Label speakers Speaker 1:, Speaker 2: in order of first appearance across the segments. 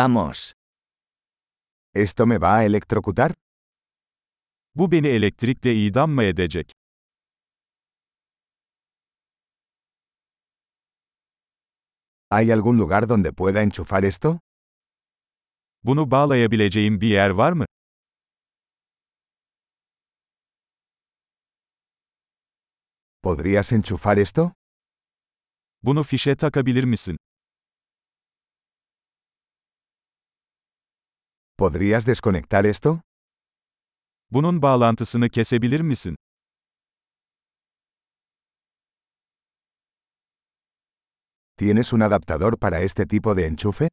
Speaker 1: Vamos.
Speaker 2: ¿Esto me va a electrocutar?
Speaker 3: Bu beni elektrikle idam mı edecek?
Speaker 2: ¿Hay algún lugar donde pueda enchufar esto?
Speaker 3: Bunu bağlayabileceğim bir yer var mı?
Speaker 2: ¿Podrías enchufar esto?
Speaker 3: Bunu fişe takabilir misin?
Speaker 2: ¿Podrías desconectar esto?
Speaker 3: Bunun bağlantısını kesebilir misin?
Speaker 2: ¿Tienes un adaptador para este tipo de enchufe?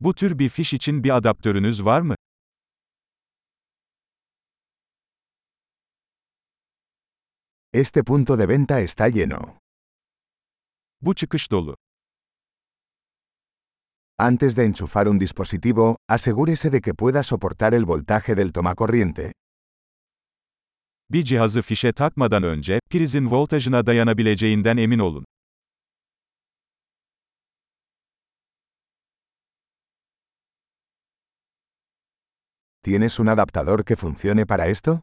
Speaker 3: Bu tür bir fiş için bir adaptörünüz var mı?
Speaker 2: Este punto de venta está lleno.
Speaker 3: Bu çıkış dolu.
Speaker 2: Antes de enchufar un dispositivo, asegúrese de que pueda soportar el voltaje del tomacorriente.
Speaker 3: Bir cihazı fişe takmadan önce, prizin voltajına dayanabileceğinden emin olun.
Speaker 2: ¿Tienes un adaptador que funcione para esto?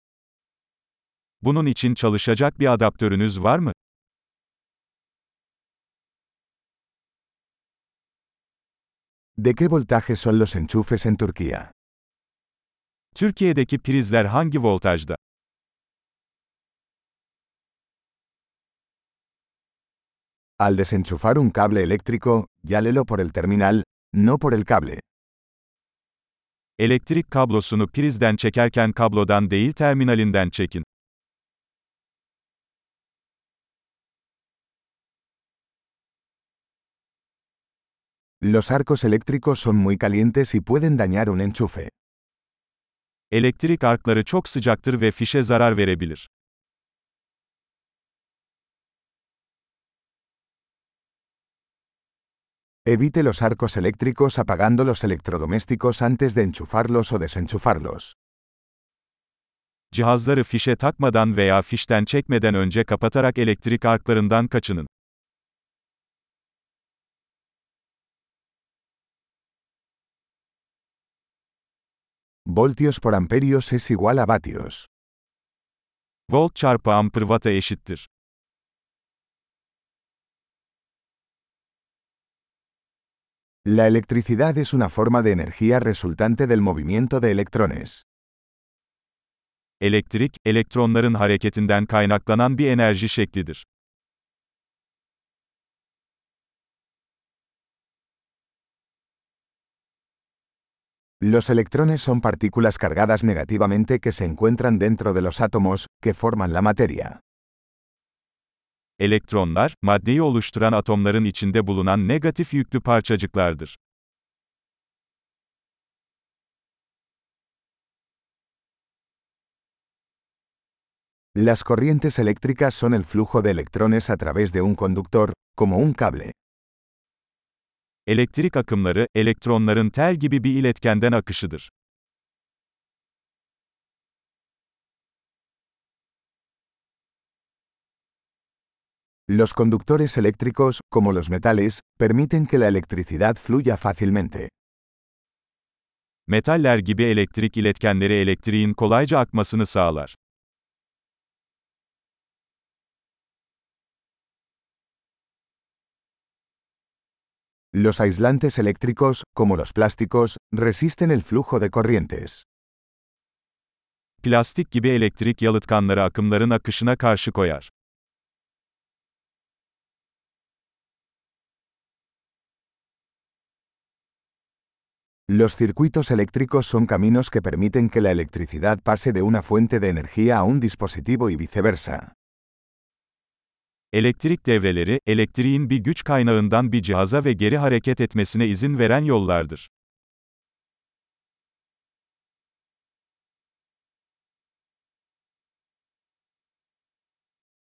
Speaker 3: Bunun için çalışacak bir adaptörünüz var mı?
Speaker 2: ¿De qué voltaje son los enchufes en Turquía?
Speaker 3: Türkiye'deki prizler hangi voltajda?
Speaker 2: Al desenchufar un cable eléctrico, llálelo por el terminal, no por el cable.
Speaker 3: Elektrik kablosunu prizden çekerken kablodan değil terminalinden çekin.
Speaker 2: Los arcos eléctricos son muy calientes y pueden dañar un enchufe.
Speaker 3: Elektrik arkları çok sıcaktır ve fişe zarar verebilir.
Speaker 2: Evite los arcos eléctricos apagando los electrodomésticos antes de enchufarlos o desenchufarlos.
Speaker 3: Cihazları fişe takmadan veya fişten çekmeden önce kapatarak elektrik arklarından kaçının.
Speaker 2: Voltios por amperios es igual a vatios.
Speaker 3: Volt çarpı amper watt'a eşittir.
Speaker 2: La electricidad es una forma de energía resultante del movimiento de electrones.
Speaker 3: Elektrik, elektronların hareketinden kaynaklanan bir enerji şeklidir.
Speaker 2: Los electrones son partículas cargadas negativamente que se encuentran dentro de los átomos, que forman la materia.
Speaker 3: Elektronlar, maddeyi oluşturan atomların içinde bulunan negatif yüklü parçacıklardır.
Speaker 2: Las corrientes eléctricas son el flujo de electrones a través de un conductor, como un cable.
Speaker 3: Elektrik akımları, elektronların tel gibi bir iletkenden akışıdır.
Speaker 2: Los conductores eléctricos, como los metales, permiten que la electricidad fluya fácilmente.
Speaker 3: Metaller gibi elektrik iletkenleri elektriğin kolayca akmasını sağlar.
Speaker 2: Los aislantes eléctricos, como los plásticos, resisten el flujo de corrientes.
Speaker 3: Plastik gibi elektrik yalıtkanları akımların akışına karşı koyar.
Speaker 2: Los circuitos eléctricos son caminos que permiten que la electricidad pase de una fuente de energía a un dispositivo y viceversa.
Speaker 3: Elektrik devreleri, elektriğin bir güç kaynağından bir cihaza ve geri hareket etmesine izin veren yollardır.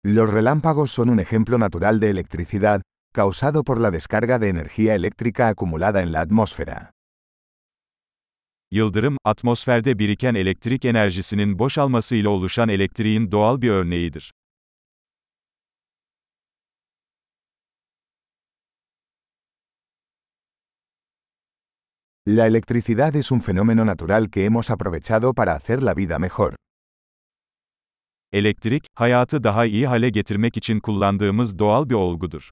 Speaker 2: Los relámpagos son un ejemplo natural de electricidad, causado por la descarga de energía eléctrica acumulada en la atmósfera.
Speaker 3: Yıldırım, atmosferde biriken elektrik enerjisinin boşalmasıyla oluşan elektriğin doğal bir örneğidir.
Speaker 2: La electricidad es un fenómeno natural que hemos aprovechado para hacer la vida mejor.
Speaker 3: Elektrik, hayatı daha iyi hale getirmek için kullandığımız doğal bir olgudur.